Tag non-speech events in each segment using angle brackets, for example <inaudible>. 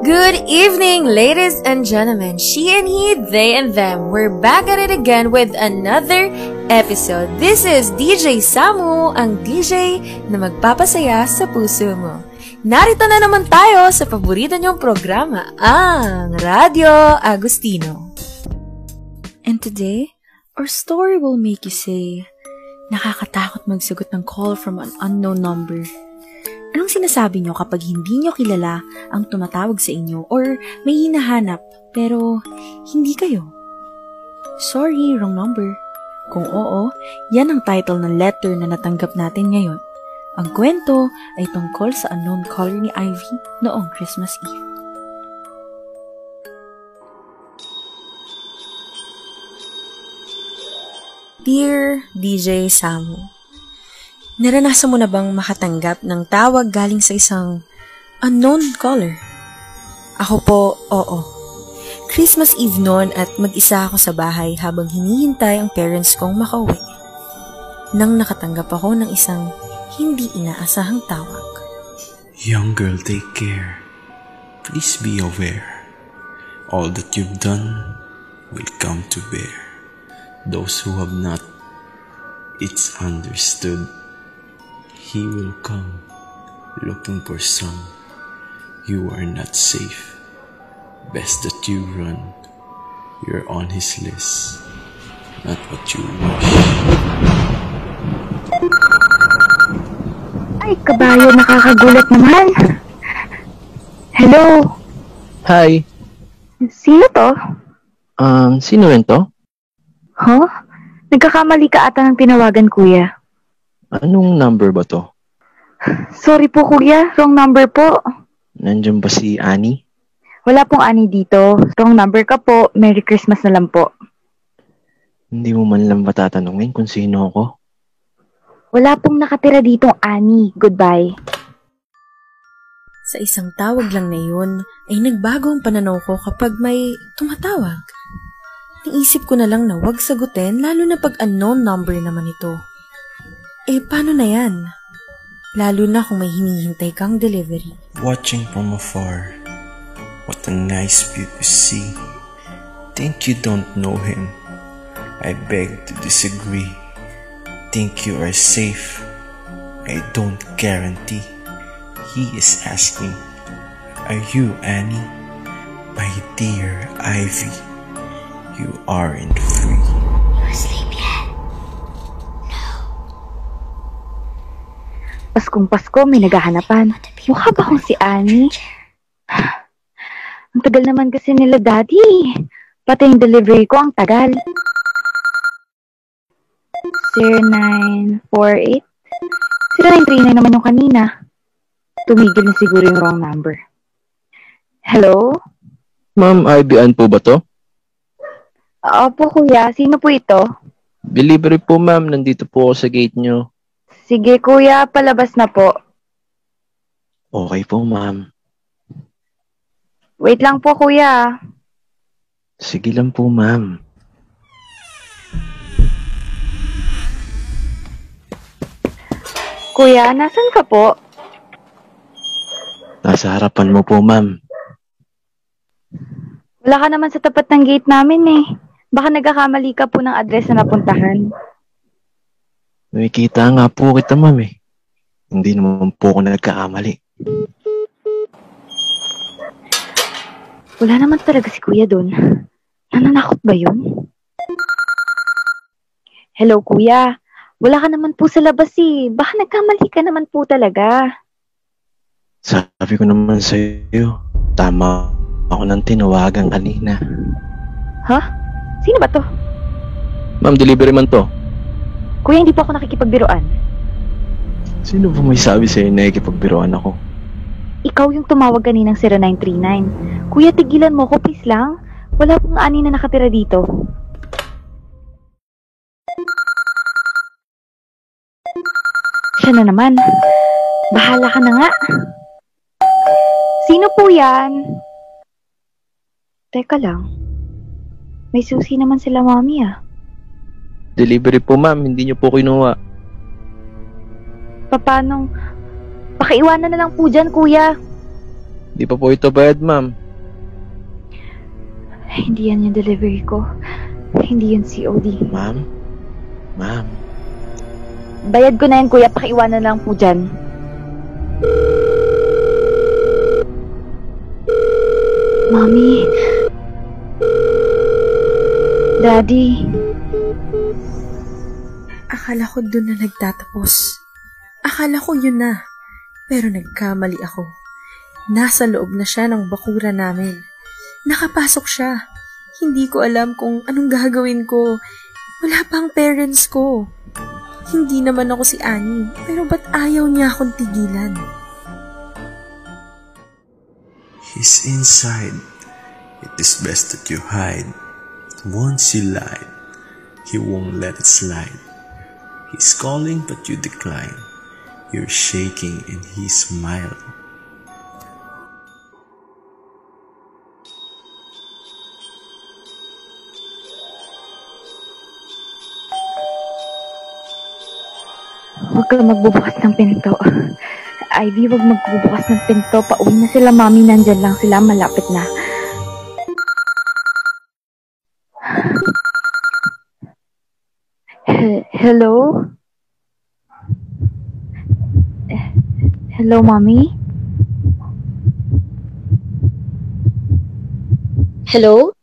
Good evening, ladies and gentlemen. She and he, they and them. We're back at it again with another episode. This is DJ Samu, ang DJ na magpapasaya sa puso mo. Narito na naman tayo sa paborito niyong programa, ang Radio Agustino. And today, our story will make you say, nakakatakot magsagot ng call from an unknown number. Anong sinasabi nyo kapag hindi nyo kilala ang tumatawag sa inyo or may hinahanap pero hindi kayo? Sorry, wrong number. Kung oo, yan ang title ng letter na natanggap natin ngayon. Ang kwento ay tungkol sa unknown caller ni Ivy noong Christmas Eve. Dear DJ Samu, Naranasan mo na bang makatanggap ng tawag galing sa isang unknown caller? Ako po, oo. Christmas Eve noon at mag-isa ako sa bahay habang hinihintay ang parents kong makauwi. Nang nakatanggap ako ng isang hindi inaasahang tawag. Young girl, take care. Please be aware. All that you've done will come to bear. Those who have not, it's understood. He will come looking for some. You are not safe. Best that you run. You're on his list. Not what you wish. Ay, kabayo, nakakagulat naman. Hello, Hi. sino to? Um, sino rin to? Huh? Nagkakamali ka ata ng tinawagan, kuya. Anong number ba to? Sorry po, kuya. Wrong number po. Nandiyan ba si Annie? Wala pong ani dito. Wrong number ka po. Merry Christmas na lang po. Hindi mo man lang matatanungin kung sino ako? Wala pong nakatira ditong ani. Goodbye. Sa isang tawag lang na yun, ay nagbago ang pananaw ko kapag may tumatawag. Naisip ko na lang na wag sagutin lalo na pag unknown number naman ito. Eh, paano na yan? Lalo na kung may hinihintay kang delivery. Watching from afar, what a nice view to see. Think you don't know him? I beg to disagree. Think you are safe? I don't guarantee. He is asking, Are you Annie? My dear Ivy, you aren't free. Paskong Pasko, may naghahanapan. Mukha ba akong si Annie? Ang tagal naman kasi nila, Daddy. Pati yung delivery ko, ang tagal. 0948 0939 naman yung kanina. Tumigil na siguro yung wrong number. Hello? Ma'am, Ann po ba to? Opo, kuya. Sino po ito? Delivery po ma'am, nandito po ako sa gate nyo. Sige, kuya. Palabas na po. Okay po ma'am. Wait lang po, kuya. Sige lang po ma'am. Kuya, nasan ka po? Nasa harapan mo po ma'am. Wala ka naman sa tapat ng gate namin eh. Baka nagkakamali ka po ng address na napuntahan. Nakikita nga po kita ma'am eh. Hindi naman po ako nagkakamali. Wala naman talaga si kuya doon. Nananakot ba yun? Hello, kuya. Wala ka naman po sa labas eh. Baka nagkamali ka naman po talaga. Sabi ko naman sa iyo, tama ako ng tinawagan kanina. Ha? Sino ba to? Ma'am, delivery man to. Kuya, hindi pa ako nakikipagbiroan. Sino ba may sabi sa'yo na ikipagbiroan ako? Ikaw yung tumawag kaninang 0939. Kuya, tigilan mo ko, please lang. Wala pong ani na nakatira dito. Siya na naman. Bahala ka na nga. Sino po yan? Teka lang. May susi naman sila mami ah. Delivery po ma'am, hindi niyo po kinuha. Papanong... Pakiiwanan na lang po dyan, kuya. Di pa po ito bayad, ma'am. Hindi yan yung delivery ko. Hindi yun COD. Ma'am? Ma'am? Bayad ko na yan, kuya. Pakiiwanan lang po dyan. Mami. Daddy. Akala ko dun na nagtatapos. Akala ko yun na. Pero nagkamali ako. Nasa loob na siya ng bakura namin. Nakapasok siya. Hindi ko alam kung anong gagawin ko. Wala pang parents ko. Hindi naman ako si Annie, pero ba't ayaw niya akong tigilan? He's inside. It is best that you hide. Once you lied, he won't let it slide. He's calling but you decline. You're shaking and he smiled. Huwag ka magbubukas ng pinto. Ivy, huwag magbubukas ng pinto. Pauwi na sila, mami. Nandyan lang sila. Malapit na. Hello? Hello, mami? Hello?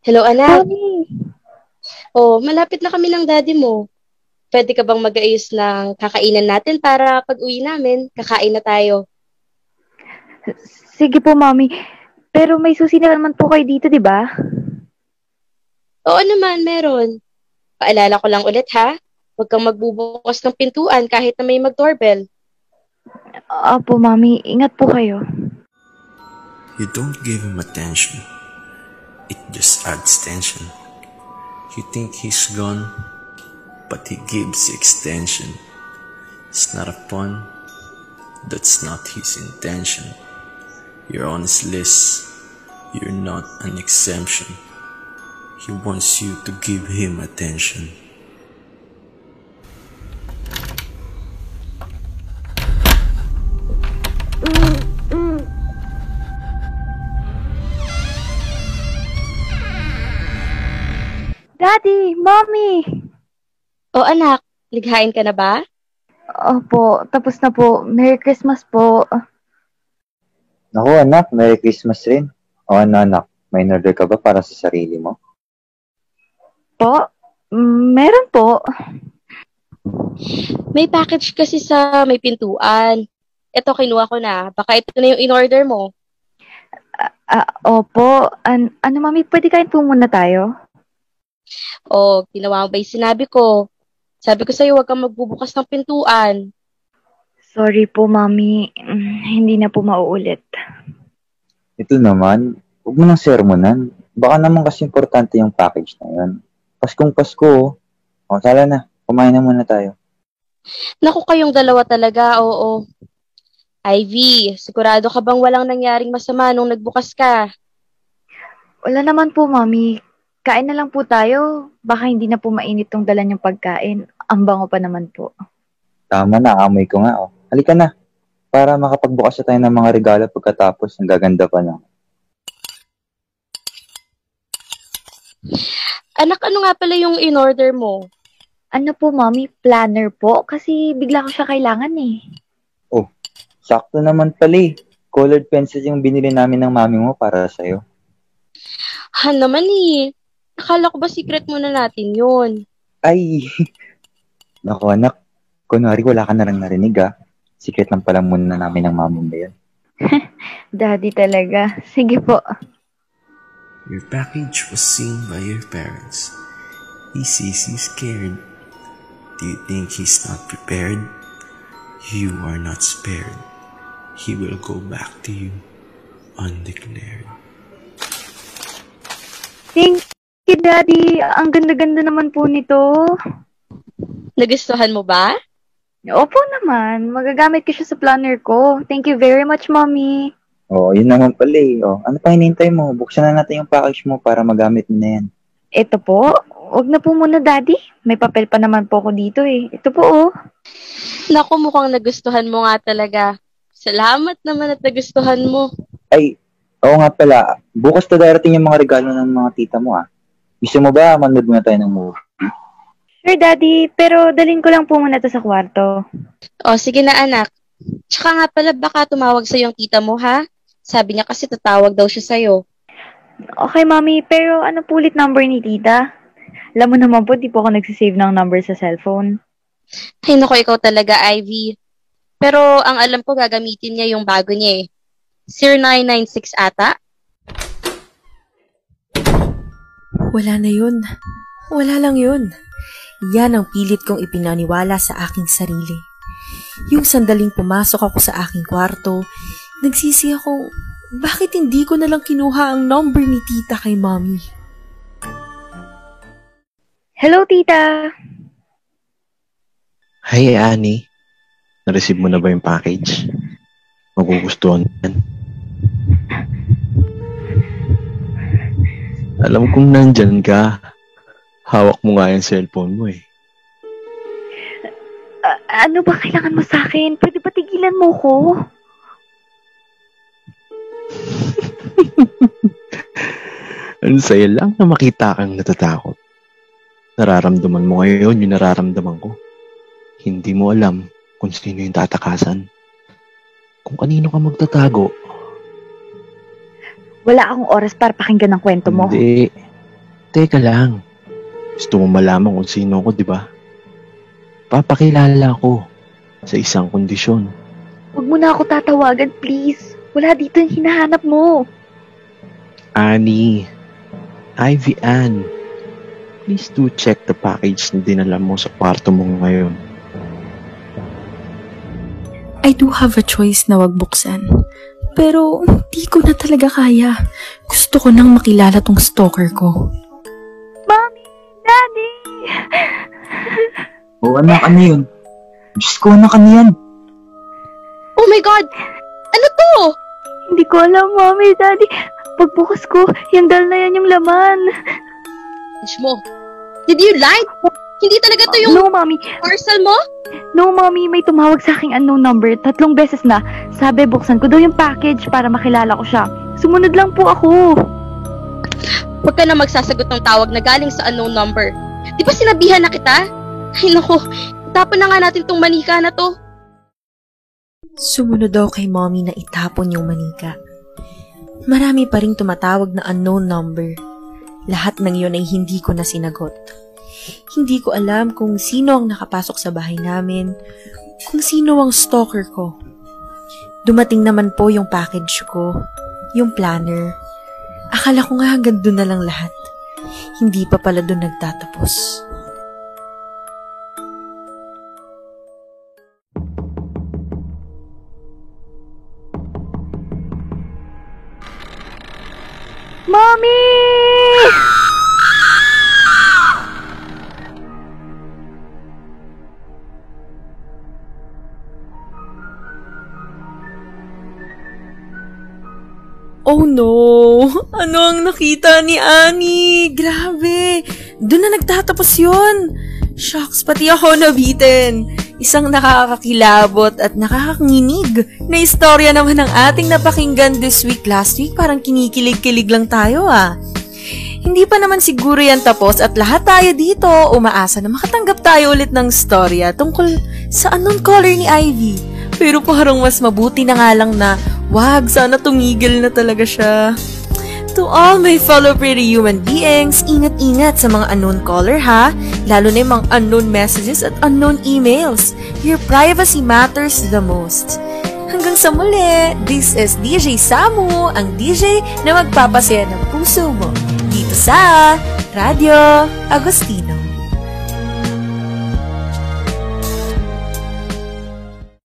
Hello, anak. Mami! Oh, malapit na kami ng daddy mo. Pwede ka bang mag-ayos ng kakainan natin para pag uwi namin, kakain na tayo? Sige po, mami. Pero may susi na naman po kayo dito, di ba? Oo naman, meron. Paalala ko lang ulit ha, huwag kang magbubukas ng pintuan kahit na may mag-doorbell. Opo, mami. Ingat po kayo. You don't give him attention. It just adds tension. You think he's gone, but he gives extension. It's not a pun. That's not his intention. You're on his list. You're not an exemption. He wants you to give him attention. Daddy! Mommy! O anak, lighain ka na ba? Opo, tapos na po. Merry Christmas po. Naku anak, Merry Christmas rin. O ano anak, may order ka ba para sa sarili mo? Po? Mm, Meron po. May package kasi sa may pintuan. Ito, kinuha ko na. Baka ito na yung in-order mo. Ah, opo. An ano, mami, pwede kain po muna tayo? O, ginawa mo ba yung sinabi ko? Sabi ko sa'yo, huwag kang magbubukas ng pintuan. Sorry po, mami. Mm, Hindi na po mauulit. Ito naman, huwag mo nang sermonan. Baka naman kasi importante yung package na yun. Paskong Pasko, oh. tala na, kumain na muna tayo. Naku kayong dalawa talaga, oo. Ivy, sigurado ka bang walang nangyaring masama nung nagbukas ka? Wala naman po, mami. Kain na lang po tayo. Baka hindi na po mainit tong dala niyong pagkain. Ang bango pa naman po. Tama na, amoy ko nga, oh. Halika na, para makapagbukas na tayo ng mga regalo pagkatapos ng gaganda pa lang. Anak, ano nga pala yung in-order mo? Ano po, mami? Planner po? Kasi bigla ko siya kailangan eh. Sakto naman pala eh. Colored pencils yung binili namin ng mami mo para sa'yo. Ha naman eh. Akala ko ba secret muna natin yun? Ay! <laughs> Naku anak, kunwari wala ka na lang narinig ah. Secret lang pala muna namin ng mami mo yun. <laughs> Daddy talaga. Sige po. Your package was seen by your parents. He sees you scared. Do you think he's not prepared? You are not spared. He will go back to you undeclared. Thank you, Daddy. Ang ganda-ganda naman po nito. Nagustuhan mo ba? Opo naman. Magagamit ko siya sa planner ko. Thank you very much, Mommy. Oo, yun naman pala eh. Oh, ano pa hinihintay mo? Buksan na natin yung package mo para magamit mo na yan. Ito po. Huwag na po muna, Daddy. May papel pa naman po ko dito eh. Ito po, oh. Naku, mukhang nagustuhan mo nga talaga. Salamat naman at nagustuhan mo. Ay, oo nga pala. Bukas na darating yung mga regalo ng mga tita mo ah. Gusto mo ba manood muna tayo ng movie? Sure, Daddy, pero dalhin ko lang po muna to sa kwarto. O, sige na anak. Tsaka nga pala, baka tumawag sa yung tita mo, ha? Sabi niya kasi tatawag daw siya sa'yo. Okay, Mami, pero ano po ulit number ni Tita? Alam mo naman po, di po ako nagsisave ng number sa cellphone. Ay, naku, ikaw talaga, Ivy. Pero ang alam ko, gagamitin niya yung bago niya eh. 0996 ata? Wala na yun. Wala lang yun. Yan ang pilit kong ipinaniwala sa aking sarili. Yung sandaling pumasok ako sa aking kwarto, nagsisi ako, bakit hindi ko nalang kinuha ang number ni tita kay mommy? Hello, Tita! Hi, Annie. Na-receive mo na ba yung package? Magugustuhan mo yan. Alam kong nandyan ka. Hawak mo nga yung cellphone mo eh. A- ano ba kailangan mo sa akin? Pwede ba tigilan mo ko? <laughs> Ang saya lang na makita kang natatakot. Nararamdaman mo ngayon yung nararamdaman ko. Hindi mo alam kung sino yung tatakasan. Kung kanino ka magtatago. Wala akong oras para pakinggan ang kwento mo. Hindi. Teka lang. Gusto mo malaman kung sino ko, di ba? Papakilala ko sa isang kondisyon. Huwag mo na ako tatawagan, please. Wala dito yung hinahanap mo. Annie. Ivy Ann. Please do check the package na dinala mo sa kwarto mo ngayon. I do have a choice na wag buksan. Pero hindi ko na talaga kaya. Gusto ko nang makilala tong stalker ko. Mommy! Daddy! <laughs> Oo anak, ano yun? Diyos ko, anak, ano yan? Oh my God! Ano to? Hindi ko alam, Mommy, Daddy. Pagbukas ko, yung dal na yan yung laman. Ish mo. Did you lie? Hindi talaga to yung No, Mommy. parcel mo? No, Mommy. May tumawag sa aking unknown number. Tatlong beses na. Sabi, buksan ko daw yung package para makilala ko siya. Sumunod lang po ako. Huwag ka na magsasagot ng tawag na galing sa unknown number. Di ba sinabihan na kita? Ay naku, itapon na nga natin tong manika na to. Sumunod daw kay mommy na itapon yung manika. Marami pa ring tumatawag na unknown number. Lahat ng yun ay hindi ko na sinagot. Hindi ko alam kung sino ang nakapasok sa bahay namin, kung sino ang stalker ko. Dumating naman po yung package ko, yung planner. Akala ko nga hanggang doon na lang lahat. Hindi pa pala doon nagtatapos. Mommy! Oh no! Ano ang nakita ni Annie? Grabe! Doon na nagtatapos yun! Shucks, pati ako nabitin. Isang nakakakilabot at nakakakinginig na istorya naman ng ating napakinggan this week last week. Parang kinikilig-kilig lang tayo ah. Hindi pa naman siguro yan tapos at lahat tayo dito umaasa na makatanggap tayo ulit ng storya tungkol sa unknown caller ni Ivy. Pero parang mas mabuti na nga lang na wag, sana tumigil na talaga siya. To all my fellow pretty human beings, ingat-ingat sa mga unknown caller ha, lalo na yung mga unknown messages at unknown emails. Your privacy matters the most. Hanggang sa muli, this is DJ Samu, ang DJ na magpapasaya ng puso mo. Dito sa Radio Agostino.